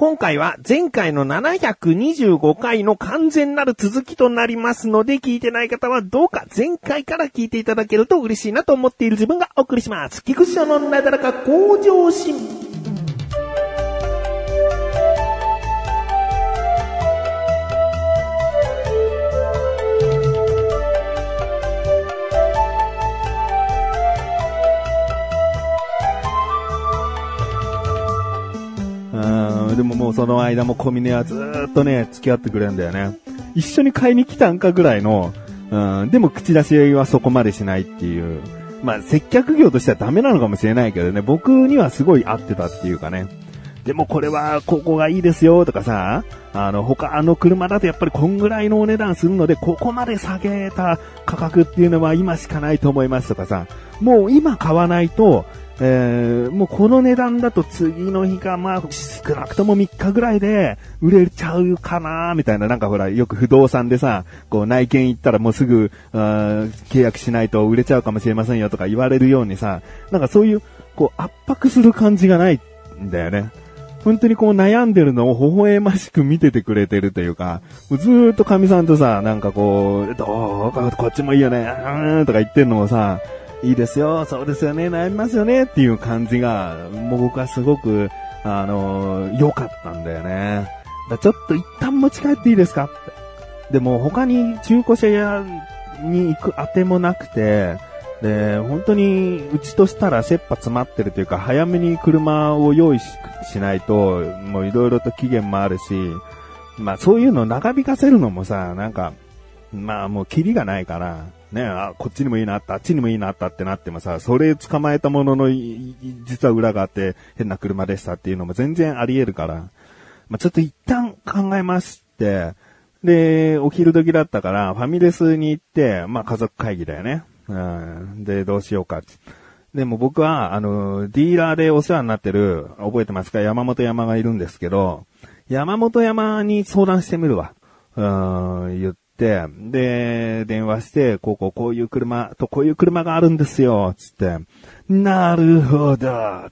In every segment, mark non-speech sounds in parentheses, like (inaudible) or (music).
今回は前回の725回の完全なる続きとなりますので、聞いてない方はどうか前回から聞いていただけると嬉しいなと思っている自分がお送りします。菊池のなだらか向上心。の間も小峰はずっとね、付き合ってくれるんだよね。一緒に買いに来たんかぐらいの、うん、でも口出しはそこまでしないっていう。まあ、接客業としてはダメなのかもしれないけどね、僕にはすごい合ってたっていうかね。でもこれはここがいいですよとかさ、あの他の車だとやっぱりこんぐらいのお値段するので、ここまで下げた価格っていうのは今しかないと思いますとかさ、もう今買わないと、えー、もうこの値段だと次の日か、まあ、少なくとも3日ぐらいで売れちゃうかなみたいな、なんかほら、よく不動産でさ、こう内見行ったらもうすぐ、契約しないと売れちゃうかもしれませんよとか言われるようにさ、なんかそういう、こう圧迫する感じがないんだよね。本当にこう悩んでるのを微笑ましく見ててくれてるというか、ずーっと神さんとさ、なんかこう、どうかこっちもいいよね、うーんとか言ってるのもさ、いいですよ、そうですよね、悩みますよねっていう感じが、もう僕はすごく、あのー、良かったんだよね。だちょっと一旦持ち帰っていいですか？って。でも他に中古車屋に行く当てもなくて、で、本当に、うちとしたら切羽詰まってるというか、早めに車を用意しないと、もういろいろと期限もあるし、まあそういうの長引かせるのもさ、なんか、まあもうキリがないから、ね、あ、こっちにもいいなあった、あっちにもいいなあったってなってもさ、それ捕まえたものの、実は裏があって変な車でしたっていうのも全然あり得るから、まあちょっと一旦考えまして、で、お昼時だったから、ファミレスに行って、まあ家族会議だよね。うん。で、どうしようか。でも僕は、あの、ディーラーでお世話になってる、覚えてますか？山本山がいるんですけど、山本山に相談してみるわ。うん、言っ、で、電話して、こうこうこういう車とこういう車があるんですよ、つって。なるほど。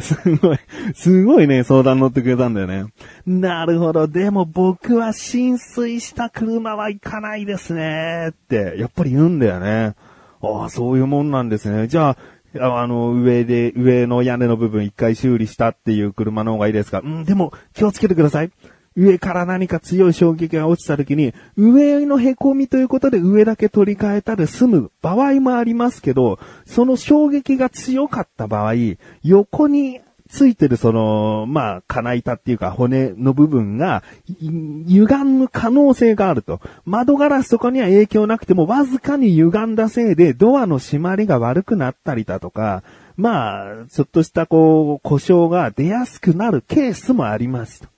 すごい、すごいね、相談乗ってくれたんだよね。なるほど。でも僕は浸水した車は行かないですね。って、やっぱり言うんだよね。ああ、そういうもんなんですね。じゃあ、あの、上で、上の屋根の部分一回修理したっていう車の方がいいですか？うん、でも気をつけてください。上から何か強い衝撃が落ちた時に、上の凹みということで上だけ取り替えたで済む場合もありますけど、その衝撃が強かった場合、横についてるその、まあ、金板っていうか骨の部分が、歪む可能性があると。窓ガラスとかには影響なくても、わずかに歪んだせいで、ドアの閉まりが悪くなったりだとか、まあ、ちょっとしたこう、故障が出やすくなるケースもありますと。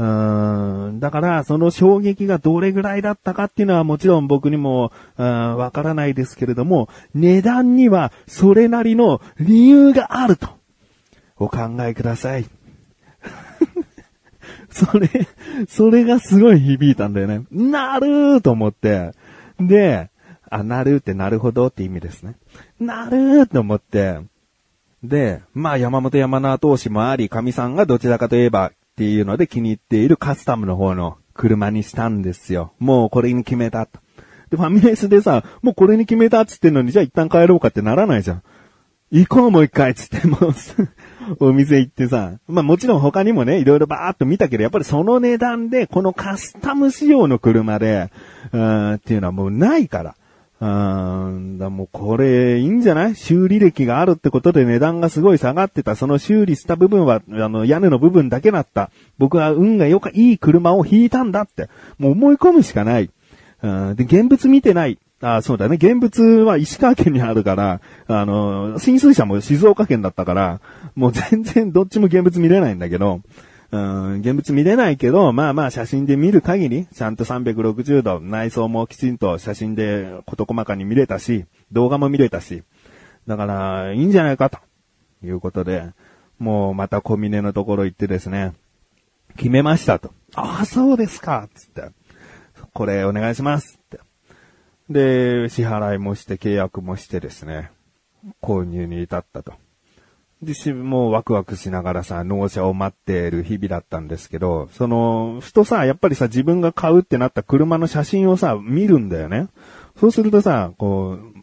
うんだから、その衝撃がどれぐらいだったかっていうのはもちろん僕にも、わからないですけれども、値段にはそれなりの理由があると。お考えください。(laughs) それ、それがすごい響いたんだよね。なるーと思って。で、あ、なるってなるほどって意味ですね。なるーと思って。で、まあ山本山の後押しもあり、神さんがどちらかといえばっていうので気に入っているカスタムの方の車にしたんですよ。もうこれに決めたと。で、ファミレスでさ、もうこれに決めたっつってんのに、じゃあ一旦帰ろうかってならないじゃん。行こうもう一回っつってもう (laughs) お店行ってさ、まあもちろん他にもね、いろいろバーっと見たけど、やっぱりその値段で、このカスタム仕様の車で、うん、っていうのはもうないから。うん、だもうこれいいんじゃない？修理歴があるってことで値段がすごい下がってた。その修理した部分は、あの、屋根の部分だけだった。僕は運がよか、いい車を引いたんだって。もう思い込むしかない。うん、で、現物見てない。あそうだね。現物は石川県にあるから、あの、浸水車も静岡県だったから、もう全然どっちも現物見れないんだけど、うん、現物見れないけど、まあまあ写真で見る限り、ちゃんと360度、内装もきちんと写真で事細かに見れたし、動画も見れたし、だから、いいんじゃないかと、いうことで、もうまた小峰のところ行ってですね、決めましたと。ああ、そうですか、つって。これお願いします、って。で、支払いもして契約もしてですね、購入に至ったと。で、もうワクワクしながらさ、納車を待っている日々だったんですけど、その、ふとさ、やっぱりさ、自分が買うってなった車の写真をさ、見るんだよね。そうするとさ、こう、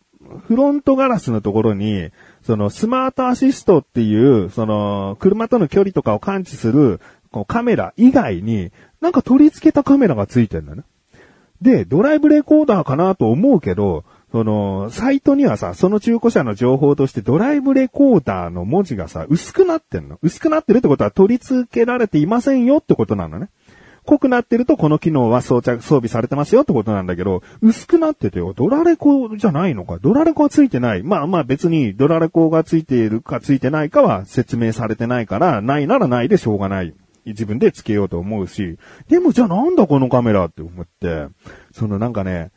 フロントガラスのところに、そのスマートアシストっていう、その、車との距離とかを感知する、こうカメラ以外に、なんか取り付けたカメラがついてるんだね。で、ドライブレコーダーかなと思うけど、その、サイトにはさ、その中古車の情報としてドライブレコーダーの文字がさ、薄くなってんの。薄くなってるってことは取り付けられていませんよってことなのね。濃くなってるとこの機能は装着、装備されてますよってことなんだけど、薄くなっててよ、ドラレコじゃないのかドラレコはついてない。まあまあ別にドラレコがついているかついてないかは説明されてないから、ないならないでしょうがない。自分でつけようと思うし、でもじゃあなんだこのカメラって思って、そのなんかね、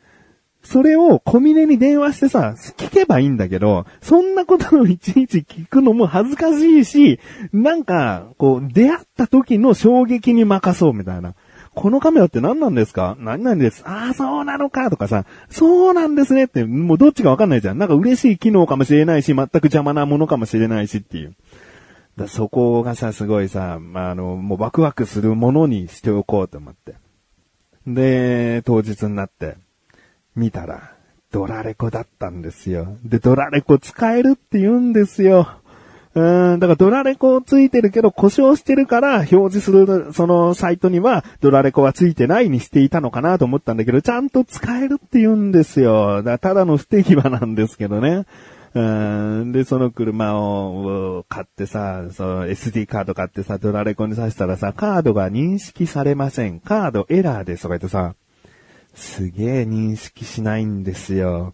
それをコミネに電話してさ、聞けばいいんだけど、そんなことをいちいち聞くのも恥ずかしいし、なんか、こう、出会った時の衝撃に任そうみたいな。このカメラって何なんですか？何なんです。ああ、そうなのかとかさ、そうなんですねって、もうどっちかわかんないじゃん。なんか嬉しい機能かもしれないし、全く邪魔なものかもしれないしっていう。だそこがさ、すごいさ、まあ、あの、もうワクワクするものにしておこうと思って。で、当日になって、見たら、ドラレコだったんですよ。で、ドラレコ使えるって言うんですよ。うん、だからドラレコついてるけど故障してるから表示するそのサイトにはドラレコはついてないにしていたのかなと思ったんだけど、ちゃんと使えるって言うんですよ。だからただの不手際なんですけどね。うん、で、その車を買ってさ、その SD カード買ってさ、ドラレコにさせたらさ、カードが認識されません。カードエラーですとか言ってさ、すげえ認識しないんですよ。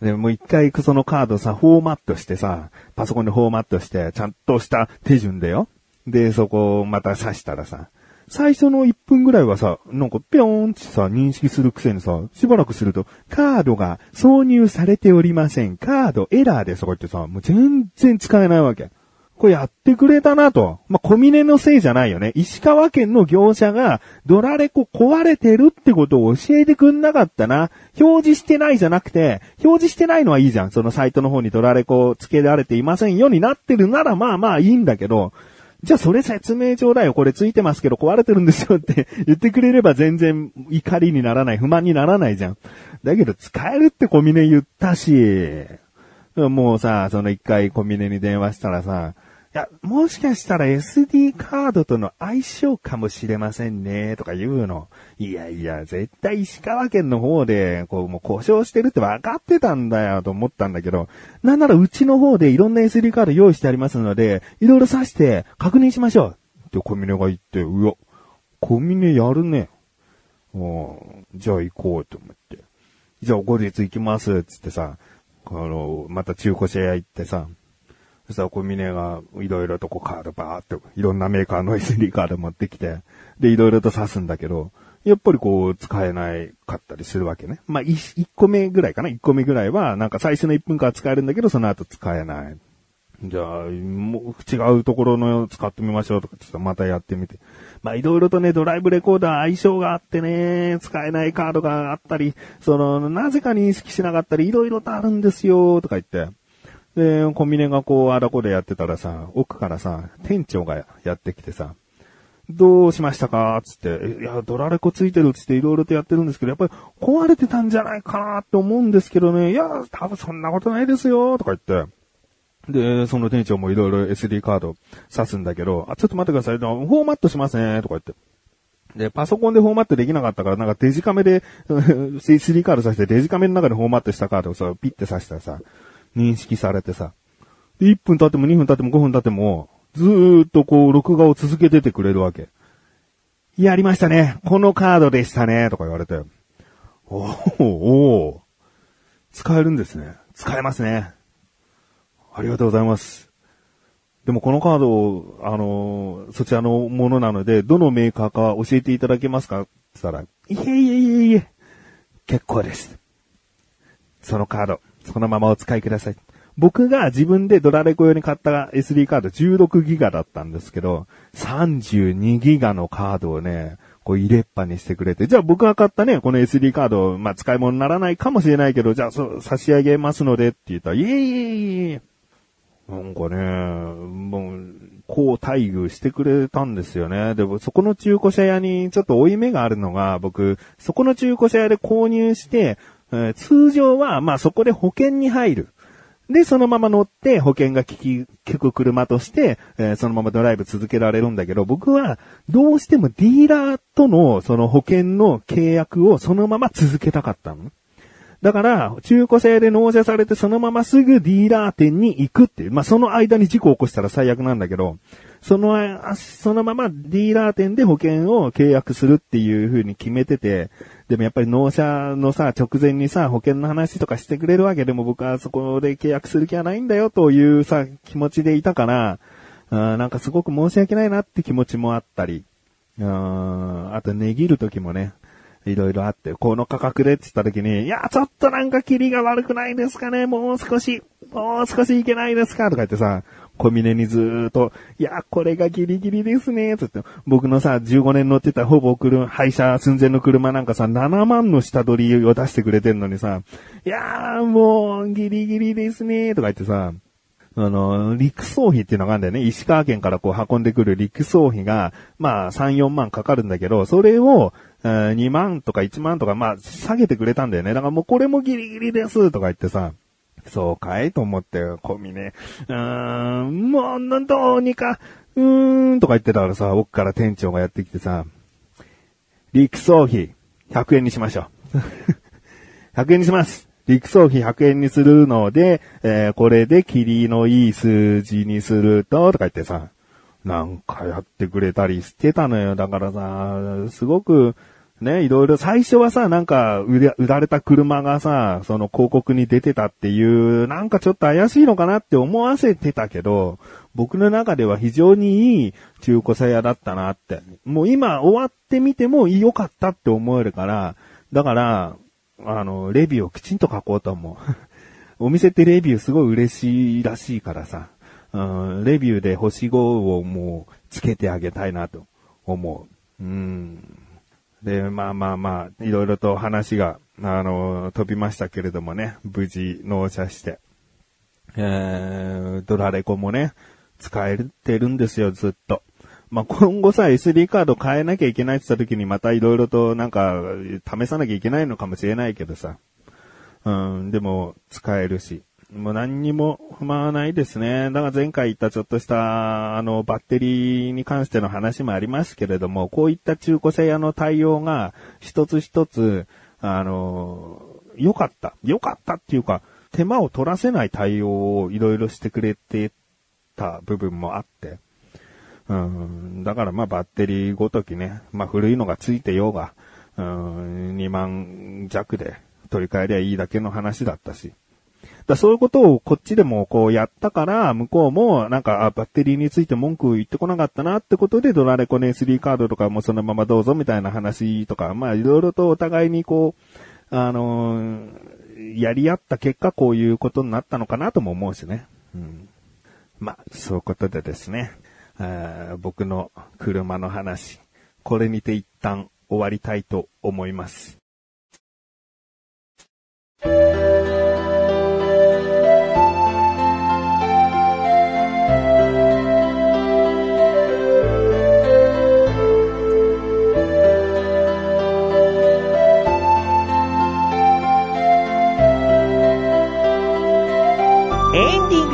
で、もう一回そのカードさ、フォーマットしてさ、パソコンでフォーマットして、ちゃんとした手順だよ。で、そこをまた刺したらさ、最初の1分ぐらいはさ、なんかぴょーんってさ、認識するくせにさ、しばらくすると、カードが挿入されておりません。カードエラーでそこ行ってさ、もう全然使えないわけ。これやってくれたなと。まあ、コミネのせいじゃないよね。石川県の業者がドラレコ壊れてるってことを教えてくんなかったな。表示してないじゃなくて、表示してないのはいいじゃん。そのサイトの方にドラレコ付けられていませんよになってるならまあまあいいんだけど、じゃあそれ説明ちょうだよ。これついてますけど壊れてるんですよって (laughs) 言ってくれれば全然怒りにならない、不満にならないじゃん。だけど使えるってコミネ言ったし、もうさ、その一回コミネに電話したらさ、や、もしかしたら SD カードとの相性かもしれませんね、とか言うの。いやいや、絶対石川県の方で、こう、もう故障してるって分かってたんだよ、と思ったんだけど、なんならうちの方でいろんな SD カード用意してありますので、いろいろ挿して確認しましょう。って小峰が言って、うわ、小峰やるね。うん、じゃあ行こうと思って。じゃあ後日行きます、つってさ、あの、また中古車屋行ってさ、そしたら小峰がいろいろとこうカードバーっていろんなメーカーの SD カード持ってきて、でいろいろと刺すんだけど、やっぱりこう使えないかったりするわけね。まあ、1個目ぐらいかな ?1 個目ぐらいはなんか最初の1分間使えるんだけどその後使えない。じゃあ、もう違うところの使ってみましょうとかちょってまたやってみて。まあいろいろとね、ドライブレコーダー相性があってね、使えないカードがあったり、その、なぜか認識しなかったり、いろいろとあるんですよ、とか言って。で、コンビニがこう、あらこでやってたらさ、奥からさ、店長がやってきてさ、どうしましたか？つって、いや、ドラレコついてるつっていろいろとやってるんですけど、やっぱり壊れてたんじゃないかなって思うんですけどね、いや、多分そんなことないですよ、とか言って。で、その店長もいろいろ SD カード刺すんだけど、あ、ちょっと待ってください、フォーマットしますね、とか言って。で、パソコンでフォーマットできなかったから、なんかデジカメで (laughs) SD カード刺してデジカメの中でフォーマットしたカードをさ、ピッて刺したらさ、認識されてさ。で、1分経っても2分経っても5分経っても、ずーっとこう、録画を続けててくれるわけ。やりましたね。このカードでしたね。とか言われて。おおお使えるんですね。使えますね。ありがとうございます。でもこのカード、あのー、そちらのものなので、どのメーカーか教えていただけますか？って言ったら、いえいえいえいえ、結構です。そのカード、そのままお使いください。僕が自分でドラレコ用に買った SD カード16ギガだったんですけど、32ギガのカードをね、こう入れっぱにしてくれて、じゃあ僕が買ったね、この SD カード、まあ使い物にならないかもしれないけど、じゃあそ差し上げますのでって言ったら、いえいえいえ、なんかね、もう、こう待遇してくれたんですよね。でも、そこの中古車屋にちょっと負い目があるのが、僕、そこの中古車屋で購入して、え、通常は、まあそこで保険に入る。で、そのまま乗って保険が効、く車として、えー、そのままドライブ続けられるんだけど、僕はどうしてもディーラーとのその保険の契約をそのまま続けたかったの。だから、中古車で納車されてそのまますぐディーラー店に行くっていう。まあ、その間に事故を起こしたら最悪なんだけど、その、そのままディーラー店で保険を契約するっていう風に決めてて、でもやっぱり納車のさ、直前にさ、保険の話とかしてくれるわけでも僕はそこで契約する気はないんだよというさ、気持ちでいたから、あなんかすごく申し訳ないなって気持ちもあったり、ああと値切る時もね、いろいろあって、この価格でって言った時に、いや、ちょっとなんかキリが悪くないですかねもう少し、もう少しいけないですかとか言ってさ、小峰にずーっと、いや、これがギリギリですね、つって。僕のさ、15年乗ってたほぼ車、廃車寸前の車なんかさ、7万の下取りを出してくれてんのにさ、いやー、もう、ギリギリですね、とか言ってさ、あの、陸送費っていうのがあるんだよね。石川県からこう運んでくる陸送費が、まあ、3、4万かかるんだけど、それを、2万とか1万とか、まあ、下げてくれたんだよね。だからもうこれもギリギリです、とか言ってさ、そうかいと思って、コミね。うーん、もう、どうにか、うーん、とか言ってたからさ、奥から店長がやってきてさ、陸送費、100円にしましょう。(laughs) 100円にします。陸送費100円にするので、えー、これで霧のいい数字にすると、とか言ってさ、なんかやってくれたりしてたのよ。だからさ、すごく、ね、いろいろ最初はさ、なんか売られた車がさ、その広告に出てたっていう、なんかちょっと怪しいのかなって思わせてたけど、僕の中では非常にいい中古車屋だったなって。もう今終わってみても良かったって思えるから、だから、あの、レビューをきちんと書こうと思う。(laughs) お店ってレビューすごい嬉しいらしいからさ、うん、レビューで星5をもうつけてあげたいなと思う。うん。で、まあまあまあ、いろいろと話が、あの、飛びましたけれどもね、無事納車して。えー、ドラレコもね、使えてるんですよ、ずっと。まあ、今後さ、SD カード変えなきゃいけないって言った時にまたいろいろとなんか、試さなきゃいけないのかもしれないけどさ。うん、でも、使えるし。もう何にも不満はないですね。だから前回言ったちょっとした、あの、バッテリーに関しての話もありますけれども、こういった中古車屋の対応が一つ一つ、あの、良かった。良かったっていうか、手間を取らせない対応をいろいろしてくれてた部分もあって。うん、だからまあバッテリーごときね、まあ古いのがついてようが、うん、2万弱で取り替えりゃいいだけの話だったし。だそういうことをこっちでもこうやったから、向こうもなんか、バッテリーについて文句言ってこなかったなってことで、ドラレコの SD カードとかもそのままどうぞみたいな話とか、まあいろいろとお互いにこう、あのー、やり合った結果こういうことになったのかなとも思うしね。うん。まあ、そういうことでですね、僕の車の話、これにて一旦終わりたいと思います。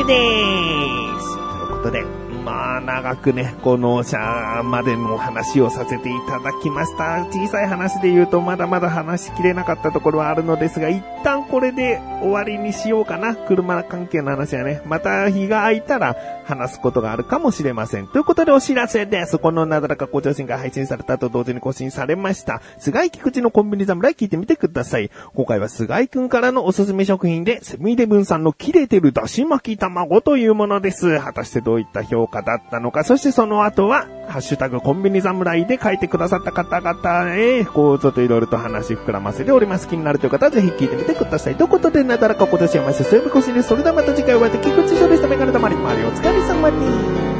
です。ということで、まあ長くね、この車までの話をさせていただきました。小さい話で言うとまだまだ話しきれなかったところはあるのですが、一旦これで終わりにしようかな。車関係の話はね、また日が空いたら話すことがあるかもしれません。ということでお知らせです。このなだらか向上心が配信されたと同時に更新されました。菅井菊池のコンビニ侍聞いてみてください。今回は菅井くんからのおすすめ食品で、セブンイレブンさんの切れてるだし巻き卵というものです。果たしてどういった評価だったのか、そしてその後は、ハッシュタグコンビニ侍で書いてくださった方々へ、こう、ちょっといろいろと話膨らませております。気になるという方はぜひ聞いてみてください。ということで、なだらか今年はまして、そういうこしです。それではまた次回お会いできくちしょでした。メガネたまり、まりお疲れ様に。